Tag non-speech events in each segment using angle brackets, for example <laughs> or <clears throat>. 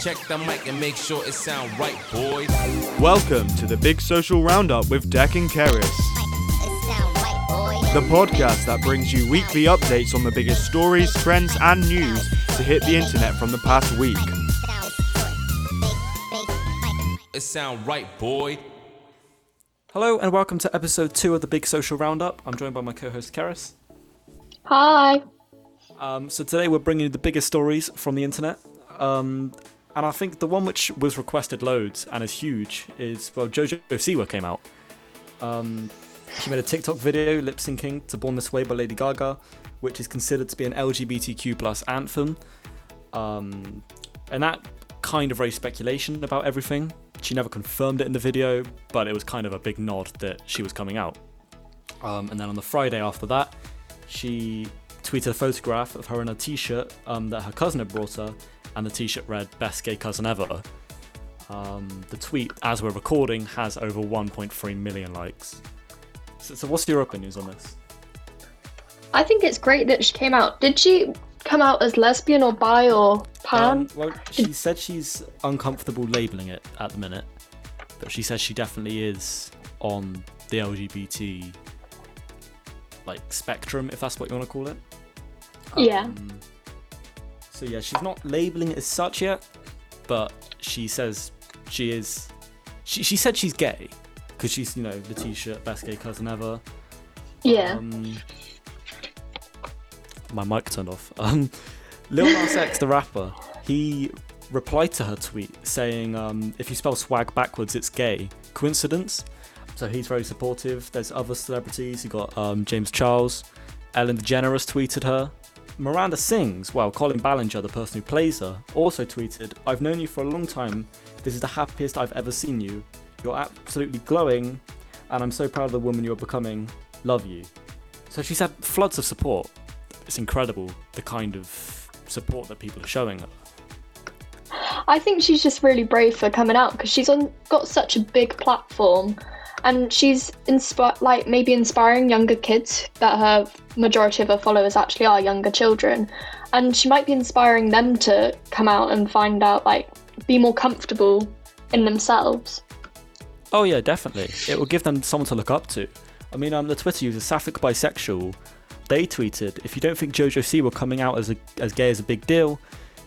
Check the mic and make sure it sound right, boys. Welcome to the Big Social Roundup with Deck and Keris, the podcast that brings you weekly updates on the biggest stories, trends, and news to hit the internet from the past week. It sound right, boy. Hello and welcome to episode two of the Big Social Roundup. I'm joined by my co-host Karis. Hi. Um, so today we're bringing you the biggest stories from the internet, um, and I think the one which was requested loads and is huge is well, Jojo Siwa came out. Um, she made a TikTok video lip syncing to "Born This Way" by Lady Gaga, which is considered to be an LGBTQ plus anthem, um, and that kind of raised speculation about everything. She never confirmed it in the video, but it was kind of a big nod that she was coming out. Um, and then on the Friday after that, she tweeted a photograph of her in a t-shirt um, that her cousin had brought her, and the t-shirt read "Best gay cousin ever." Um, the tweet, as we're recording, has over 1.3 million likes. So, so what's your opinions on this? I think it's great that she came out. Did she come out as lesbian or bi or pan? Um, well, she said she's uncomfortable labeling it at the minute, but she says she definitely is on the LGBT like spectrum, if that's what you want to call it. Yeah. So yeah, she's not labeling it as such yet, but she says she is. She she said she's gay because she's you know the t-shirt best gay cousin ever. yeah. Um, my mic turned off. <laughs> Um, Lil Nas X, the rapper, he replied to her tweet saying, um, "If you spell swag backwards, it's gay." Coincidence? So he's very supportive. There's other celebrities. You got um, James Charles, Ellen DeGeneres tweeted her. Miranda sings. Well, Colleen Ballinger, the person who plays her, also tweeted, "I've known you for a long time. This is the happiest I've ever seen you. You're absolutely glowing, and I'm so proud of the woman you're becoming. Love you." So she's had floods of support. It's incredible the kind of support that people are showing her. I think she's just really brave for coming out because she's on got such a big platform, and she's inspi- like maybe inspiring younger kids that her majority of her followers actually are younger children, and she might be inspiring them to come out and find out like be more comfortable in themselves. Oh yeah, definitely. It will give them someone to look up to. I mean, um, the Twitter user Sapphic Bisexual, they tweeted, "If you don't think JoJo Siwa coming out as a, as gay is a big deal,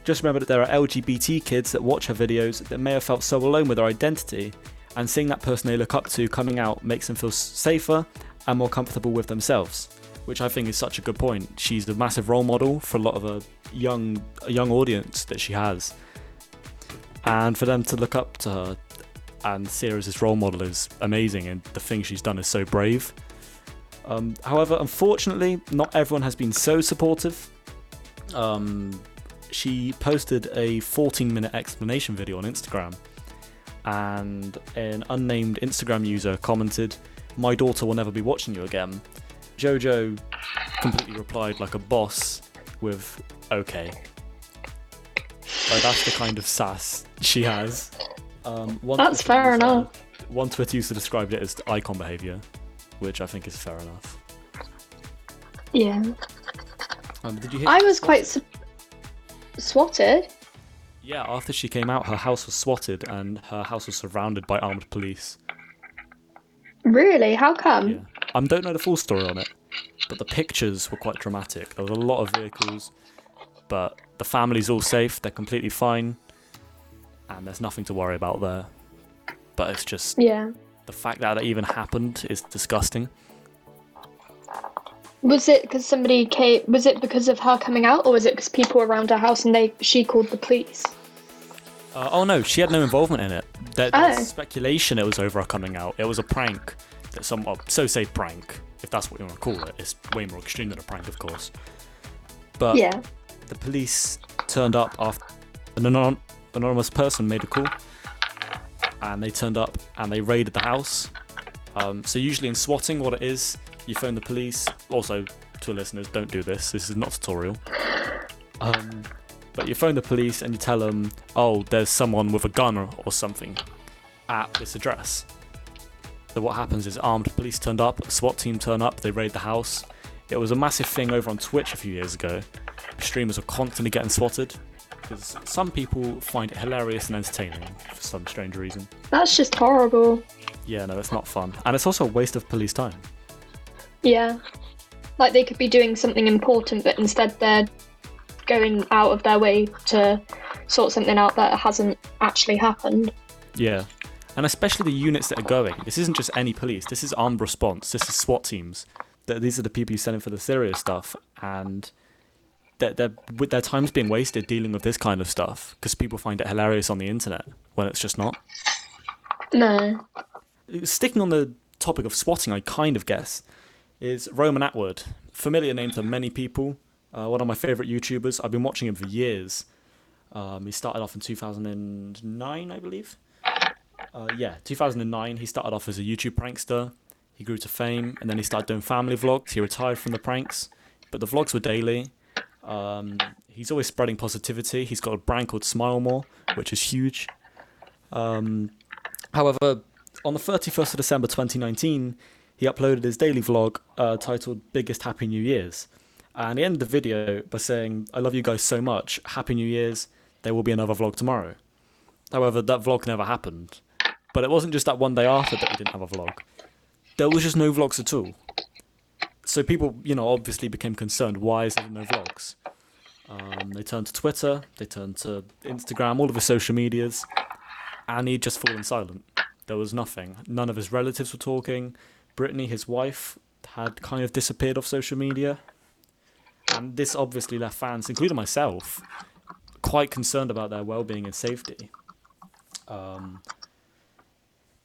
just remember that there are LGBT kids that watch her videos that may have felt so alone with their identity, and seeing that person they look up to coming out makes them feel safer and more comfortable with themselves." Which I think is such a good point. She's a massive role model for a lot of a young a young audience that she has, and for them to look up to her and see her as this role model is amazing, and the thing she's done is so brave. Um, however, unfortunately, not everyone has been so supportive. Um, she posted a 14 minute explanation video on Instagram, and an unnamed Instagram user commented, My daughter will never be watching you again. Jojo completely replied like a boss with, Okay. Like, that's the kind of sass she has. Um, one That's Twitter fair user- enough. One Twitter user described it as icon behavior, which I think is fair enough. Yeah, Um, did you hear? I was quite su- swatted. Yeah, after she came out, her house was swatted and her house was surrounded by armed police. Really? How come? Yeah. I don't know the full story on it, but the pictures were quite dramatic. There was a lot of vehicles, but the family's all safe, they're completely fine, and there's nothing to worry about there. But it's just Yeah. the fact that that even happened is disgusting. Was it because somebody came? Was it because of her coming out, or was it because people around her house and they she called the police? Uh, oh no, she had no involvement in it. There, Oh. speculation it was over her coming out. It was a prank that some, well, so say prank, if that's what you want to call it. It's way more extreme than a prank, of course. But yeah. the police turned up after an anon- anonymous person made a call, and they turned up and they raided the house. Um, so usually in swatting, what it is, you phone the police. Also, to listeners, don't do this. This is not a tutorial. Um, but you phone the police and you tell them, oh, there's someone with a gun or, or something at this address. So what happens is armed police turned up, SWAT team turned up, they raid the house. It was a massive thing over on Twitch a few years ago. Streamers were constantly getting swatted. because some people find it hilarious and entertaining for some strange reason. That's just horrible. Yeah, no, it's not fun, and it's also a waste of police time. Yeah. Like they could be doing something important, but instead they're going out of their way to sort something out that hasn't actually happened. Yeah. And especially the units that are going. This isn't just any police. This is armed response. This is SWAT teams. Th- These are the people you send in for the serious stuff, and their their with their time's being wasted dealing with this kind of stuff because people find it hilarious on the internet when it's just not. No. Sticking on the topic of swatting, I kind of guess, is Roman Atwood, familiar name to many people. Uh, one of my favorite YouTubers. I've been watching him for years. Um, he started off in 2009, I believe. Uh, yeah, 2009. He started off as a YouTube prankster. He grew to fame, and then he started doing family vlogs. He retired from the pranks, but the vlogs were daily. Um, he's always spreading positivity. He's got a brand called Smile More, which is huge. Um, however, on the 31st of December 2019, he uploaded his daily vlog uh, titled Biggest Happy New Year's. And he ended the video by saying, I love you guys so much. Happy New Year's. There will be another vlog tomorrow. However, that vlog never happened. But it wasn't just that one day after that he didn't have a vlog. There was just no vlogs at all. So people, you know, obviously became concerned. Why is there no vlogs? Um, they turned to Twitter, they turned to Instagram, all of his social medias, and he'd just fallen silent. There was nothing. None of his relatives were talking. Brittany, his wife, had kind of disappeared off social media. And this obviously left fans, including myself, quite concerned about their well being and safety. Um,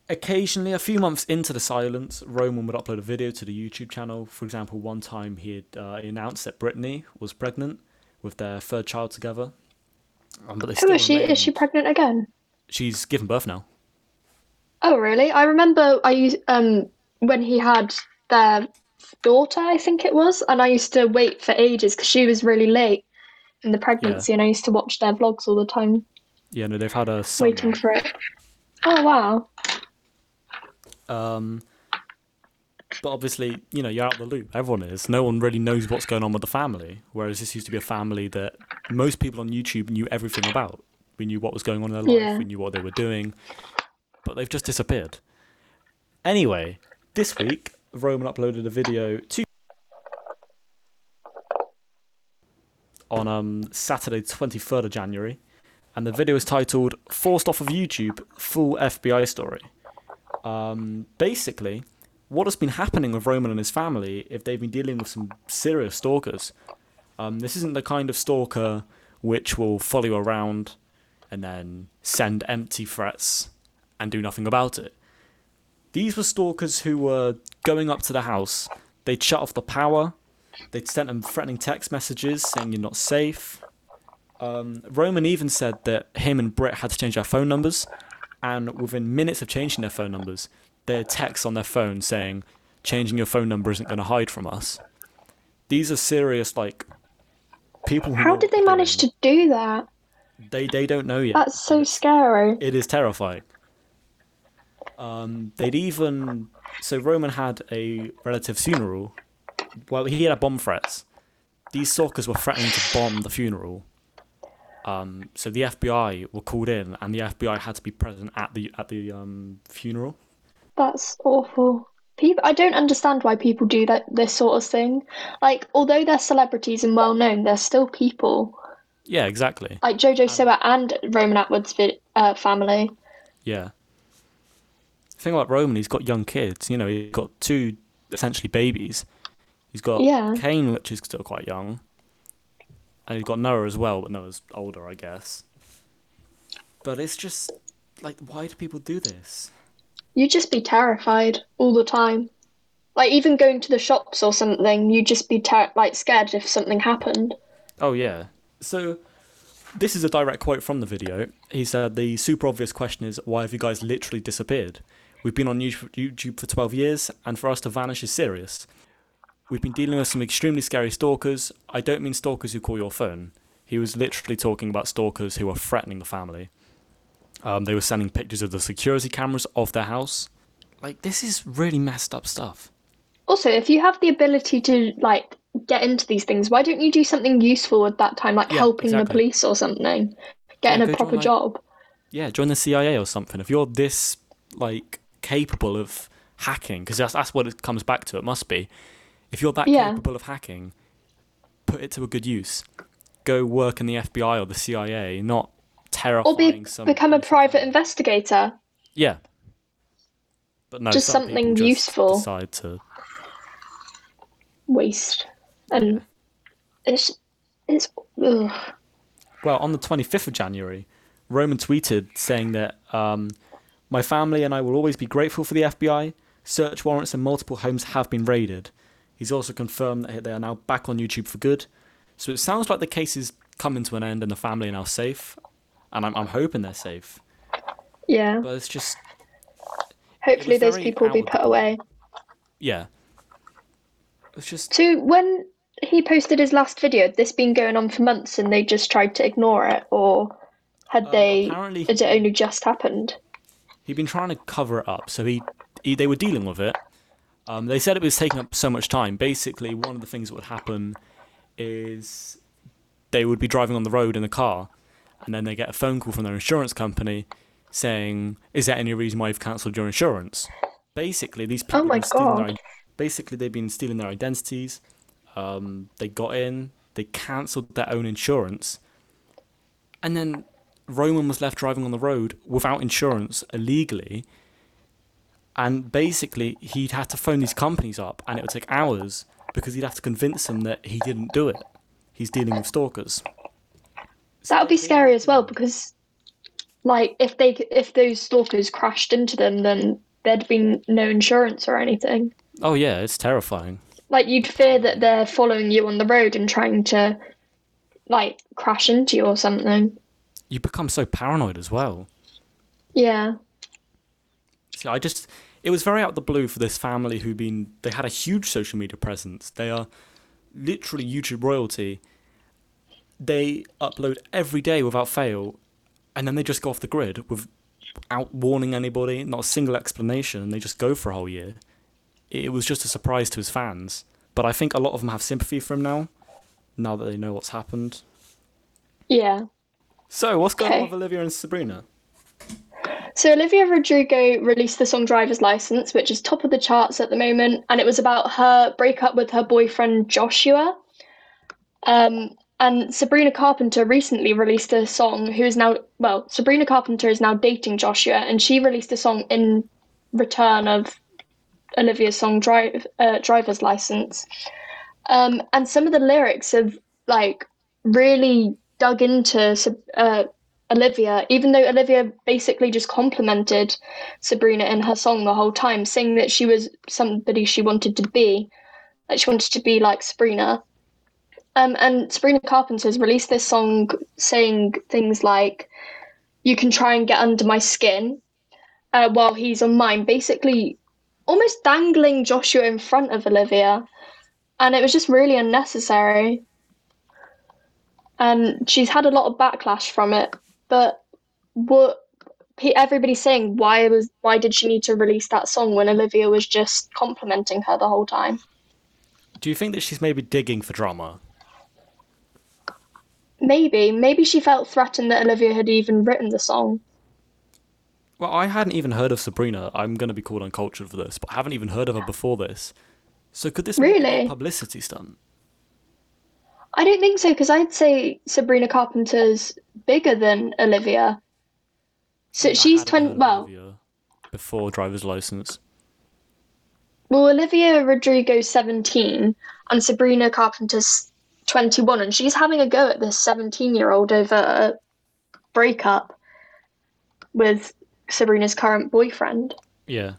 occasionally, a few months into the silence, Roman would upload a video to the YouTube channel. For example, one time he had uh, announced that Brittany was pregnant with their third child together. Um, but they Who still is she? remain- Is she pregnant again? She's given birth now. Oh, really? I remember I used um when he had their daughter, I think it was, and I used to wait for ages because she was really late in the pregnancy, and I used to watch their vlogs all the time, Yeah, no, they've had a son. waiting now. for it. Oh wow! Um, but obviously, you know, you're out of the loop. Everyone is. No one really knows what's going on with the family. Whereas this used to be a family that most people on YouTube knew everything about. We knew what was going on in their life. Yeah. We knew what they were doing. But they've just disappeared. Anyway, this week, Roman uploaded a video to on um, Saturday, 23rd of January. And the video is titled Forced Off of YouTube Full FBI Story um, basically, what has been happening with Roman and his family if they've been dealing with some serious stalkers? Um, this isn't the kind of stalker which will follow you around and then send empty threats and do nothing about it. These were stalkers who were going up to the house. They'd shut off the power. They'd sent them threatening text messages saying you're not safe. Um, Roman even said that him and Britt had to change their phone numbers and within minutes of changing their phone numbers, had texts on their phone saying, changing your phone number isn't going to hide from us. These are serious, like, people who. How did they manage to do that? They, they don't know yet. That's so scary. It is terrifying. Um, they'd even. So Roman had a relative funeral. Well, he had a bomb threats. These stalkers were threatening to bomb the funeral. Um, so the FBI were called in, and the FBI had to be present at the at the um, funeral. That's awful. People, I don't understand why people do that. This sort of thing. Like, although they're celebrities and well known, they're still people. Yeah, exactly. Like Jojo Siwa and Roman Atwood's vi- uh, family. Yeah. The thing about Roman, he's got young kids. You know, he's got two essentially babies. He's got Yeah. Kane, which is still quite young, and he's got Noah as well, but Noah's older, I guess. But it's just like, why do people do this? You'd just be terrified all the time. Like even going to the shops or something, you'd just be ter- like scared if something happened. Oh yeah. So this is a direct quote from the video. He said the super obvious question is why have you guys literally disappeared? We've been on YouTube for 12 years and for us to vanish is serious. We've been dealing with some extremely scary stalkers. I don't mean stalkers who call your phone. He was literally talking about stalkers who were threatening the family. Um, they were sending pictures of the security cameras of their house. Like this is really messed up stuff. Also, if you have the ability to like get into these things, why don't you do something useful with that time, like Yeah, helping the police or something? Getting Yeah, a proper join, like- job. Yeah, join the CIA or something. If you're this like capable of hacking, because that's that's what it comes back to. It must be. If you're that Yeah. capable of hacking, put it to a good use. Go work in the FBI or the CIA, not terrifying Or be, some become a private investigator. Yeah. But no, Just some something just useful. Decide to. Waste. And it's it's ugh. Well, on the 25th of January, Roman tweeted saying that um, my family and I will always be grateful for the FBI. Search warrants and multiple homes have been raided. He's also confirmed that they are now back on YouTube for good. So it sounds like the case is coming to an end and the family are now safe. And I'm, I'm hoping they're safe. yeah. But it's just, Hopefully those people will be put away. yeah. It's just, So when he posted his last video, this been going on for months and they just tried to ignore it, or had Um, they? apparently- Had it only just happened? He'd been trying to cover it up. So he, he they were dealing with it. Um, they said it was taking up so much time. Basically, one of the things that would happen is they would be driving on the road in a car, and then they get a phone call from their insurance company saying, "Is there any reason why you've cancelled your insurance?" Basically, these people. Oh my have been stealing God. Their, basically, they've been stealing their identities. Um, they got in. They cancelled their own insurance, and then Roman was left driving on the road without insurance illegally. And basically, he'd had to phone these companies up, and it would take hours because he'd have to convince them that he didn't do it. He's dealing with stalkers. That would be scary as well because, like, if they if those stalkers crashed into them, then there'd been no insurance or anything. Oh yeah, it's terrifying. Like you'd fear that they're following you on the road and trying to, like, crash into you or something. You become so paranoid as well. Yeah. See, I just it was very out of the blue for this family who been they had a huge social media presence. They are literally YouTube royalty. They upload every day without fail, and then they just go off the grid without warning anybody, not a single explanation, and they just go for a whole year. It was just a surprise to his fans, but I think a lot of them have sympathy for him now, now that they know what's happened. Yeah. So, what's going on with Olivia and Sabrina? So Olivia Rodrigo released the song Driver's License, which is top of the charts at the moment, and it was about her breakup with her boyfriend Joshua. Um, and Sabrina Carpenter recently released a song who is now well, Sabrina Carpenter is now dating Joshua, and she released a song in return of Olivia's song Drive uh, Driver's License. Um, and some of the lyrics have like really dug into uh, Olivia, even though Olivia basically just complimented Sabrina in her song the whole time, saying that she was somebody she wanted to be, that she wanted to be like Sabrina. Um, and Sabrina Carpenter's released this song saying things like, "You can try and get under my skin," uh, while he's on mine, basically almost dangling Joshua in front of Olivia, and it was just really unnecessary. And she's had a lot of backlash from it but what everybody's saying why was why did she need to release that song when Olivia was just complimenting her the whole time? Do you think that she's maybe digging for drama? Maybe, maybe she felt threatened that Olivia had even written the song. Well, I hadn't even heard of Sabrina. I'm going to be called uncultured for this, but I haven't even heard of her before this. So could this be a publicity stunt? I don't think so because I'd say Sabrina Carpenter's bigger than Olivia. So I she's twenty. Well, before driver's license. well, Olivia Rodrigo's seventeen and Sabrina Carpenter's twenty-one, and she's having a go at this seventeen-year-old over a breakup with Sabrina's current boyfriend. Yeah,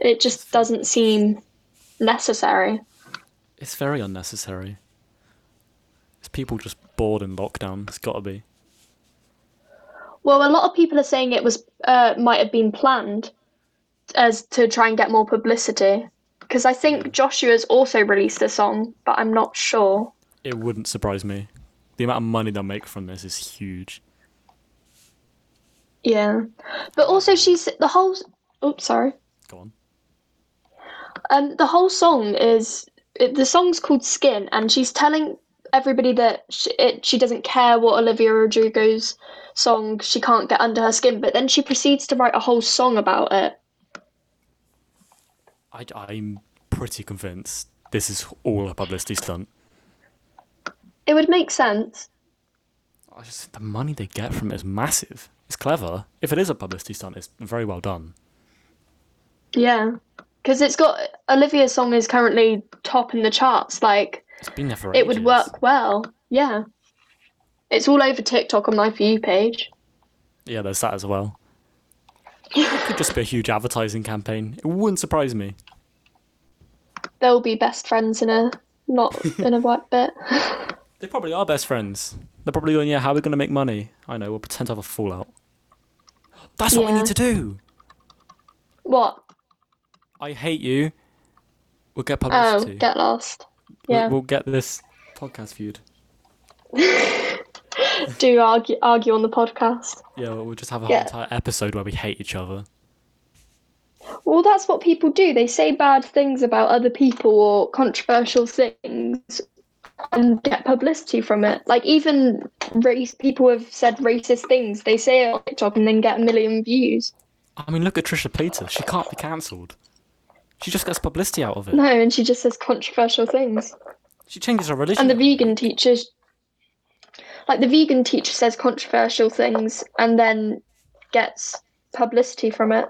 It just doesn't seem necessary. it's very unnecessary. People just bored in lockdown. It's got to be. Well, a lot of people are saying it was uh, might have been planned as to try and get more publicity. Because I think Joshua's also released a song, but I'm not sure. It wouldn't surprise me. The amount of money they'll make from this is huge. Yeah, but also she's the whole. Oops, sorry. Go on. Um, the whole song is it, the song's called Skin, and she's telling everybody that she, it, she doesn't care what Olivia Rodrigo's song, she can't get under her skin, but then she proceeds to write a whole song about it. I, I'm pretty convinced this is all a publicity stunt. It would make sense. I just the money they get from it is massive. It's clever. If it is a publicity stunt, it's very well done. Yeah. Because it's got Olivia's song is currently top in the charts. Like, It's been there for it would work well. Yeah. It's all over TikTok on my For You page. Yeah, there's that as well. <laughs> It could just be a huge advertising campaign. It wouldn't surprise me. They'll be best friends in a not <laughs> in a white bit. <laughs> They probably are best friends. They're probably going, yeah, how are we going to make money? I know, we'll pretend to have a fallout. That's what we need to do. what? I hate you. We'll get published. Oh, get lost. We'll- Yeah. We'll, get this podcast viewed. <laughs> Do argue argue on the podcast. Yeah, well, we'll just have a Yeah. whole entire episode where we hate each other. Well, that's what people do. They say bad things about other people or controversial things and get publicity from it. Like even race people have said racist things. They say it on TikTok and then get a million views. I mean, look at Trisha Paytas. She can't be cancelled. She just gets publicity out of it. No, and she just says controversial things. She changes her religion. And the vegan teachers, like the vegan teacher says controversial things and then gets publicity from it.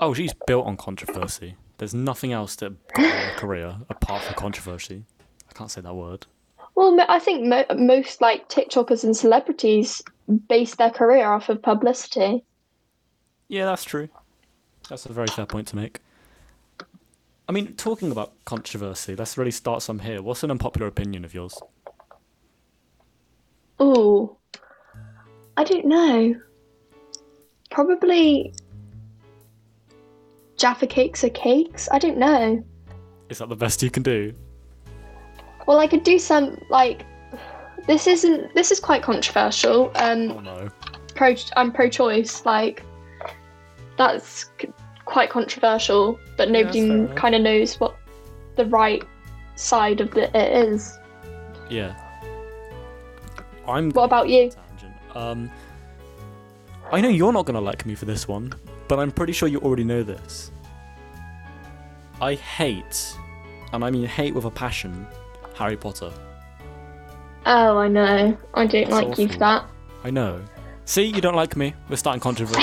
Oh, she's built on controversy. There's nothing else that got her career apart from controversy. I can't say that word. Well, I think mo- most like TikTokers and celebrities base their career off of publicity. Yeah, that's true. That's a very fair point to make. I mean, talking about controversy, let's really start some here. What's an unpopular opinion of yours? Oh, I don't know. Probably Jaffa cakes are cakes. I don't know. Is that the best you can do? Well, I could do some like. This isn't. This is quite controversial. Um, Oh no. pro. I'm pro-choice. Like, that's quite controversial. But nobody fair enough. kind of knows what the right side of the, it is. Yeah. I'm. What about you? Um, I know you're not gonna like me for this one, but I'm pretty sure you already know this. I hate, and I mean hate with a passion, Harry Potter. Oh, I know. I don't That's like you for that. I know. See, you don't like me. We're starting controversy.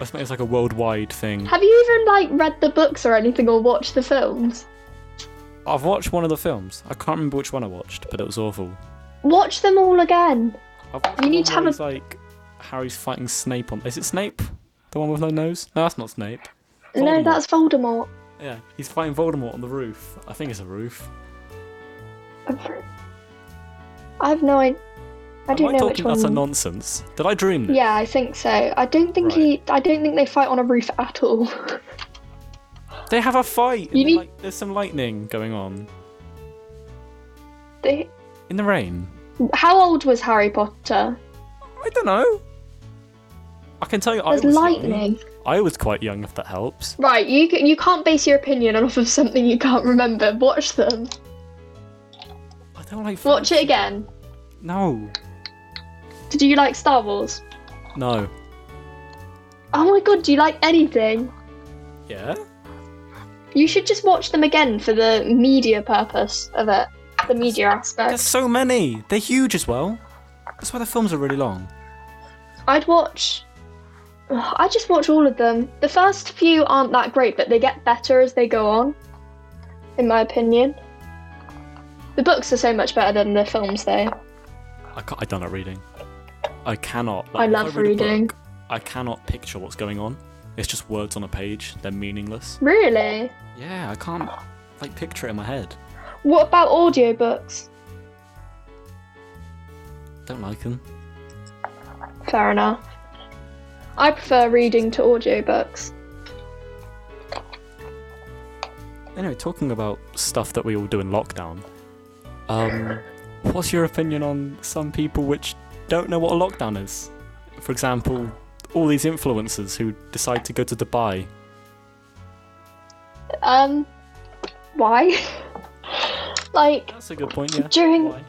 Let's make this like a worldwide thing. Have you even like read the books or anything or watched the films? I've watched one of the films. I can't remember which one I watched, but it was awful. Watch them all again. You need to have a- like Harry's fighting Snape on. Is it Snape? The one with no nose? No, that's not Snape. No, that's Voldemort. Yeah, he's fighting Voldemort on the roof. I think it's a roof. I have no idea. I don't Am I know which talking utter one. nonsense? Did I dream this? Yeah, I think so. I don't think he. I don't think they fight on a roof at all. <laughs> They have a fight. You need- like, there's some lightning going on they, in the rain. how old was Harry Potter? I don't know. I can tell you, I There's was lightning. Young. I was quite young, if that helps. Right, you can, you can't base your opinion off of something you can't remember. Watch them. I don't like. Watch it again. No, Did you like Star Wars? no. Oh my god, do you like anything? Yeah. You should just watch them again for the media purpose of it, the media aspect. There's so many. They're huge as well. That's why the films are really long. I'd watch. Ugh, I just watch all of them. The first few aren't that great, but they get better as they go on, in my opinion. The books are so much better than the films, though. I, I don't like reading. I cannot. I if love a reading. book, I cannot picture what's going on. It's just words on a page. They're meaningless. Really? Yeah, I can't like picture it in my head. What about audiobooks? Don't like them. Fair enough. I prefer reading to audiobooks. Anyway, talking about stuff that we all do in lockdown. Um, what's your opinion on some people which don't know what a lockdown is? For example, all these influencers who decide to go to Dubai. Um, why? <laughs> like, That's a good point. Yeah. During- Why?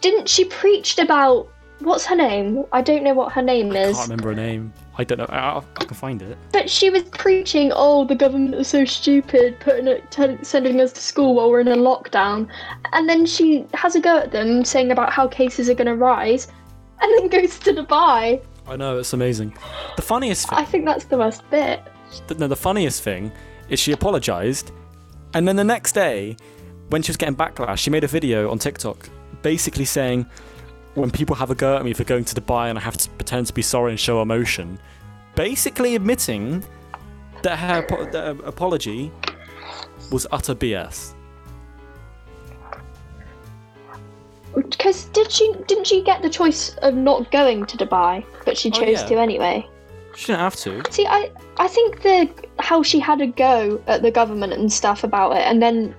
didn't she preached about what's her name? I don't know what her name I is. I can't remember her name. I don't know. I, I, can find it. But she was preaching, oh, the government is so stupid, putting it, tell sending us to school while we're in a lockdown. And then she has a go at them, saying about how cases are going to rise, <laughs> and then goes to Dubai. I know it's amazing. The funniest thing. I think that's the worst bit. the, no, the funniest thing is she apologized, and then the next day, when she was getting backlash, she made a video on TikTok basically saying, "When people have a go at me for going to Dubai and I have to pretend to be sorry and show emotion," basically admitting that her that her apology was utter BS. Because did she didn't she get the choice of not going to Dubai, but she Oh, chose yeah. to anyway? She didn't have to. See, I I think the how she had a go at the government and stuff about it, and then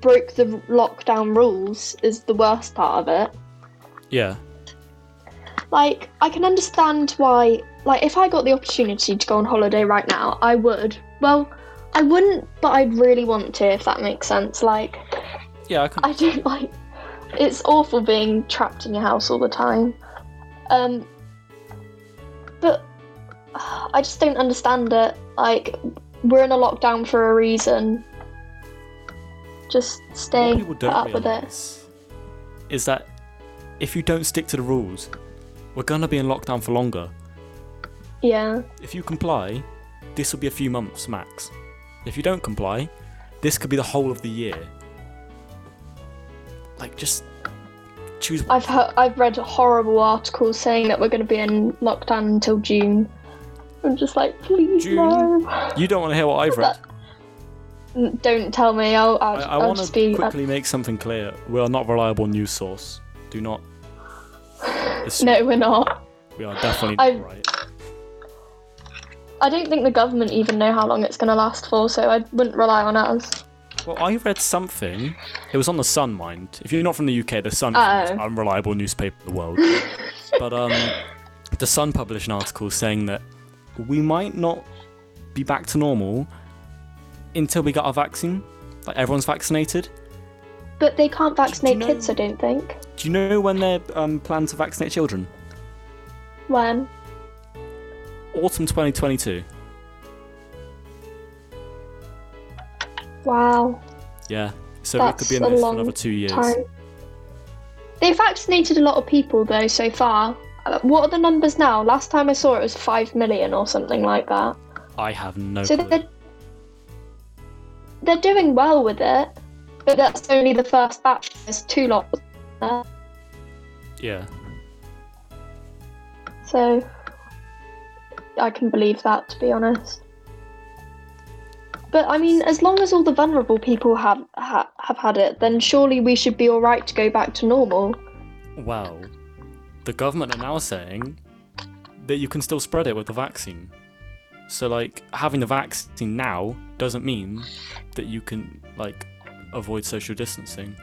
broke the lockdown rules is the worst part of it. Yeah, Like, I can understand why. Like, if I got the opportunity to go on holiday right now, I would. Well, I wouldn't, but I'd really want to, if that makes sense. Like, yeah, I can. I don't like. It's awful being trapped in your house all the time. Um, but I just don't understand it. Like, we're in a lockdown for a reason. Just stay put up with it. is that if you don't stick to the rules, we're gonna be in lockdown for longer. Yeah. If you comply, this will be a few months max. If you don't comply, this could be the whole of the year. Like, just choose. I've heard, I've read horrible articles saying that we're going to be in lockdown until June. I'm just like, please June? no. You don't want to hear what I've read. <laughs> N- Don't tell me. I'll, I'll, I, I I'll want just to be. uh, quickly make something clear. We are not a reliable news source. Do not. <laughs> no, we're not. We are definitely I- right. I don't think the government even know how long it's going to last for, so I wouldn't rely on us. Well, I read something. It was on the Sun, mind. If you're not from the UK, the Sun is the most unreliable newspaper in the world. <laughs> but um, the Sun published an article saying that we might not be back to normal until we get our vaccine. Like everyone's vaccinated. But they can't vaccinate know- kids, I don't think. Do you know when they're um, planning to vaccinate children? When? Autumn 2022. Wow. Yeah. So That's we could be in this for another two years. Time. They've vaccinated a lot of people, though, so far. Uh, What are the numbers now? Last time I saw it was 5 million or something like that. I have no So clue. they're they're doing well with it, but that's only the first batch. There's two lots, there, Yeah. so I can believe that to be honest. But I mean, as long as all the vulnerable people have ha- have had it, then surely we should be all right to go back to normal. Well, the government are now saying that you can still spread it with the vaccine. So, like, having the vaccine now doesn't mean that you can, like, avoid social distancing.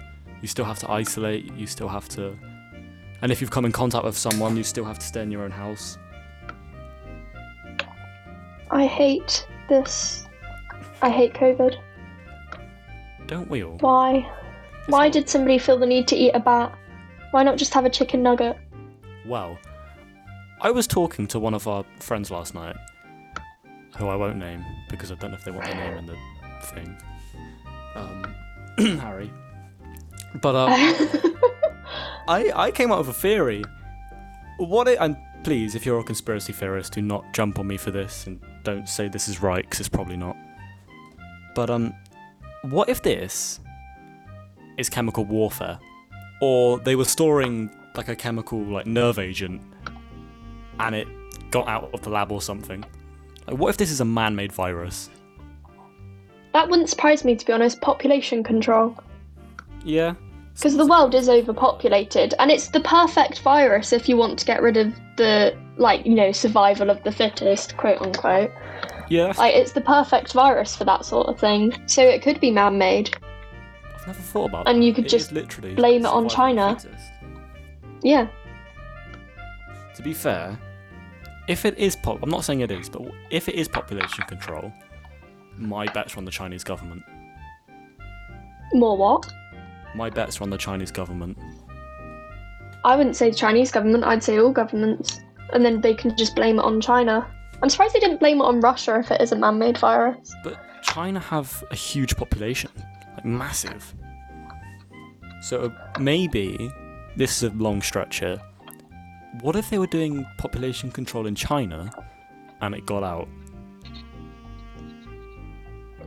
You still have to isolate, you still have to. And if you've come in contact with someone, you still have to stay in your own house. I hate this. I hate COVID. Don't we all? Why? It's Why not- did somebody feel the need to eat a bat? Why not just have a chicken nugget? Well, I was talking to one of our friends last night, who I won't name because I don't know if they want their name in the thing. Um, <clears throat> Harry. But um, <laughs> I I came up with a theory. What it, and please, if you're a conspiracy theorist, do not jump on me for this and don't say this is right because it's probably not. But um, what if this is chemical warfare, or they were storing like a chemical like nerve agent, and it got out of the lab or something? Like, what if this is a man-made virus? that wouldn't surprise me, to be honest. Population control. Yeah. Because the world is overpopulated, and it's the perfect virus if you want to get rid of the, like, you know, survival of the fittest, quote unquote. Yeah. Like, it's the perfect virus for that sort of thing. So it could be man made. I've never thought about And that. you could It just is literally blame it on survival of China. the fittest. Yeah. To be fair, if it is pop, I'm not saying it is, but if it is population control, my bet's on the Chinese government. More what? My bets are on the Chinese government. I wouldn't say the Chinese government, I'd say all governments. And then they can just blame it on China. I'm surprised they didn't blame it on Russia if it is a man made virus. But China have a huge population, like massive. So uh, maybe this is a long stretch here. What if they were doing population control in China and it got out?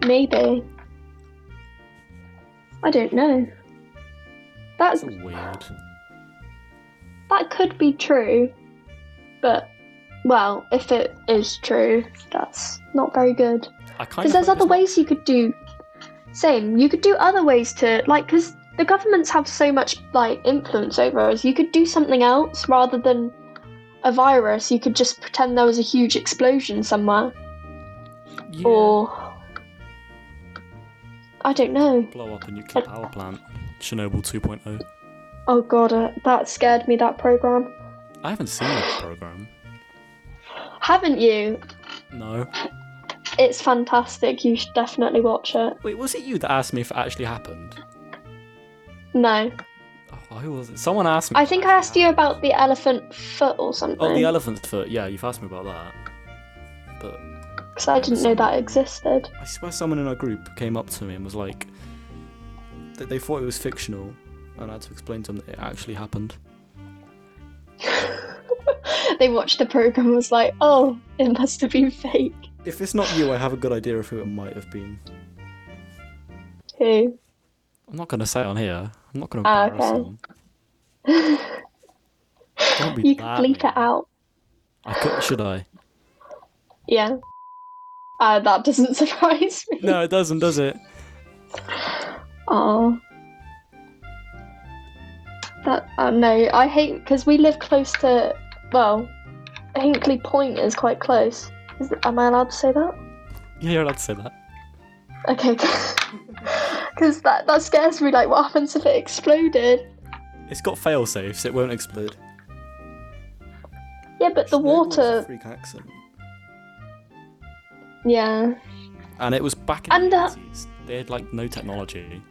Maybe. I don't know. That's That's weird. that could be true, but well, if it is true, that's not very good. Because there's other ways you could do. Same, you could do other ways to like because the governments have so much like influence over us. You could do something else rather than a virus. You could just pretend there was a huge explosion somewhere, Yeah, or I don't know. blow up a nuclear power plant. Chernobyl 2.0. Oh god, uh, that scared me. That program. I haven't seen that program. Haven't you? No. It's fantastic. You should definitely watch it. Wait, was it you that asked me if it actually happened? No, Oh, who was it? Someone asked me. I think I asked you about the elephant foot or something. Oh, the elephant foot. Yeah, you've asked me about that. But Because I didn't know that existed. I swear someone in our group came up to me and was like, that they thought it was fictional, and I had to explain to them that it actually happened. <laughs> <laughs> they watched the program and was like, oh, it must have been fake. If it's not you, I have a good idea of who it might have been. Who? I'm not going to say it on here. I'm not going to Ah, embarrass okay. them. <laughs> Don't You can that bleep it out. I could, should I? Yeah. Uh, that doesn't <laughs> surprise me. No, it doesn't, does it? Oh. That uh, no, I hate because we live close to. Well, Hinkley Point is quite close. Is, am I allowed to say that? Yeah, you're allowed to say that. Okay. <laughs> Because that that scares me. Like, what happens if it exploded? It's got fail safes, it won't explode. Yeah, but the Chernobyl is a water. Freak accent. Yeah. And it was back in And, the uh, They had like no technology.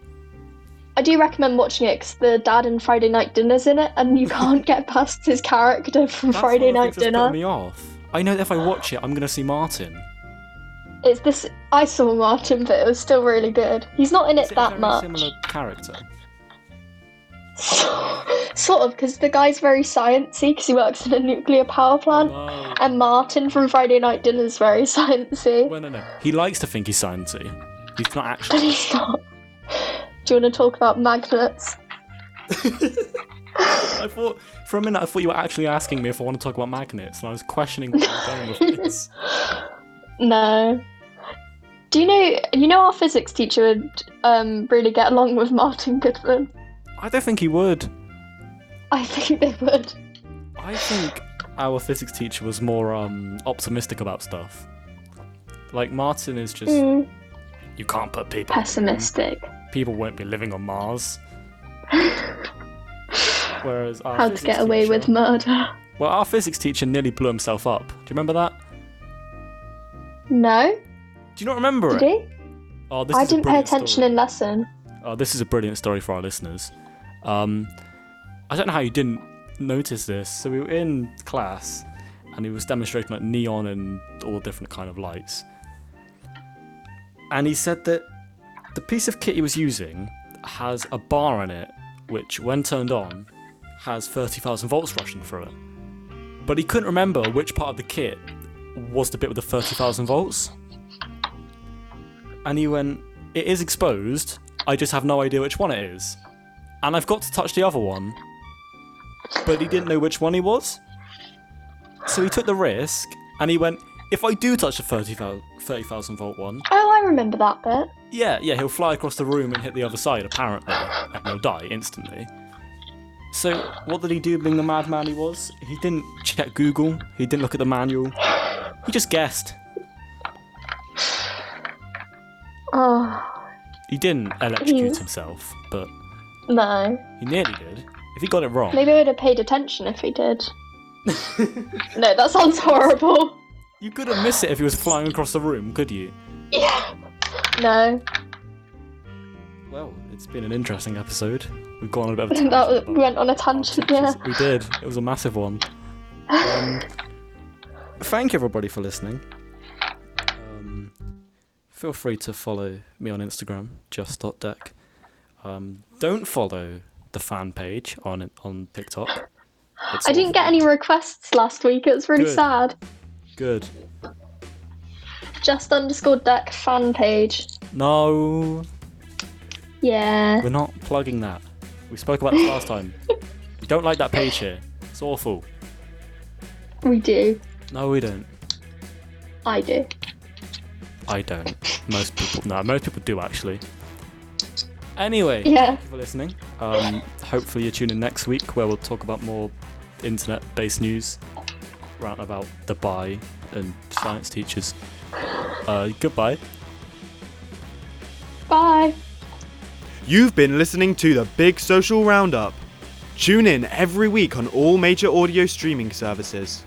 I do recommend watching it because the dad in Friday Night Dinner's in it, and you <laughs> can't get past his character from That's Friday one of the Night that's Dinner. putting me off. I know that if I watch it, I'm going to see Martin. It's this. I saw Martin, but it was still really good. He's not in it it that very much. similar character? <laughs> sort of, because the guy's very sciencey because he works in a nuclear power plant, and Martin from Friday Night Dinner is very <laughs> sciencey, Well, no, no. He likes to think he's sciencey. He's not but actually. he's not. Do you want to talk about magnets? <laughs> I thought for a minute I thought you were actually asking me if I want to talk about magnets, and I was questioning where going with this. <laughs> No. Do you know? You know, our physics teacher would um, really get along with Martin Goodman. I don't think he would. I think they would. I think our physics teacher was more um, optimistic about stuff. Like Martin is just Mm, you can't put people. pessimistic. People won't be living on Mars. <laughs> Whereas our How to get away with murder. Well, our physics teacher nearly blew himself up. Do you remember that? No, Do you not remember it? did it? he? Oh, this I didn't pay attention story. in lesson. Oh, this is a brilliant story for our listeners. Um, I don't know how you didn't notice this. So we were in class, and he was demonstrating like neon and all different kind of lights. And he said that the piece of kit he was using has a bar in it, which, when turned on, has 30,000 volts rushing through it. But he couldn't remember which part of the kit was the bit with the 30,000 volts. And he went, It is exposed, I just have no idea which one it is. And I've got to touch the other one. But he didn't know which one he was. So he took the risk and he went, If I do touch the 30,000 30,000 volt one, Oh, I remember that bit. yeah, yeah, he'll fly across the room and hit the other side, apparently, and he'll die instantly. So, what did he do being the madman he was? He didn't check Google, he didn't look at the manual, he just guessed. Oh, He didn't electrocute Mm. himself, but no. he nearly did. If he got it wrong, Maybe I would have paid attention if he did. <laughs> no, that sounds horrible. You couldn't miss it if he was flying across the room, could you? Yeah. No. Well, it's been an interesting episode. We've gone on a bit of a <laughs> that tangent, we went on a tangent. Yeah. We did. It was a massive one. Um, thank you, everybody for listening. Um, feel free to follow me on Instagram, just.deck. Um, don't follow the fan page on on TikTok. It's I didn't get any requests last week. It was really Good. sad. Good. Just underscore deck fan page. No, Yeah. we're not plugging that. We spoke about this last time. <laughs> We don't like that page here. It's awful. We do. No, we don't. I do. I don't. Most people, no, most people do actually. Anyway, Yeah. thank you for listening. Um, hopefully you tune in next week where we'll talk about more internet-based news, round about the buy and science teachers. Uh, goodbye. Bye. You've been listening to the Big Social Roundup. Tune in every week on all major audio streaming services.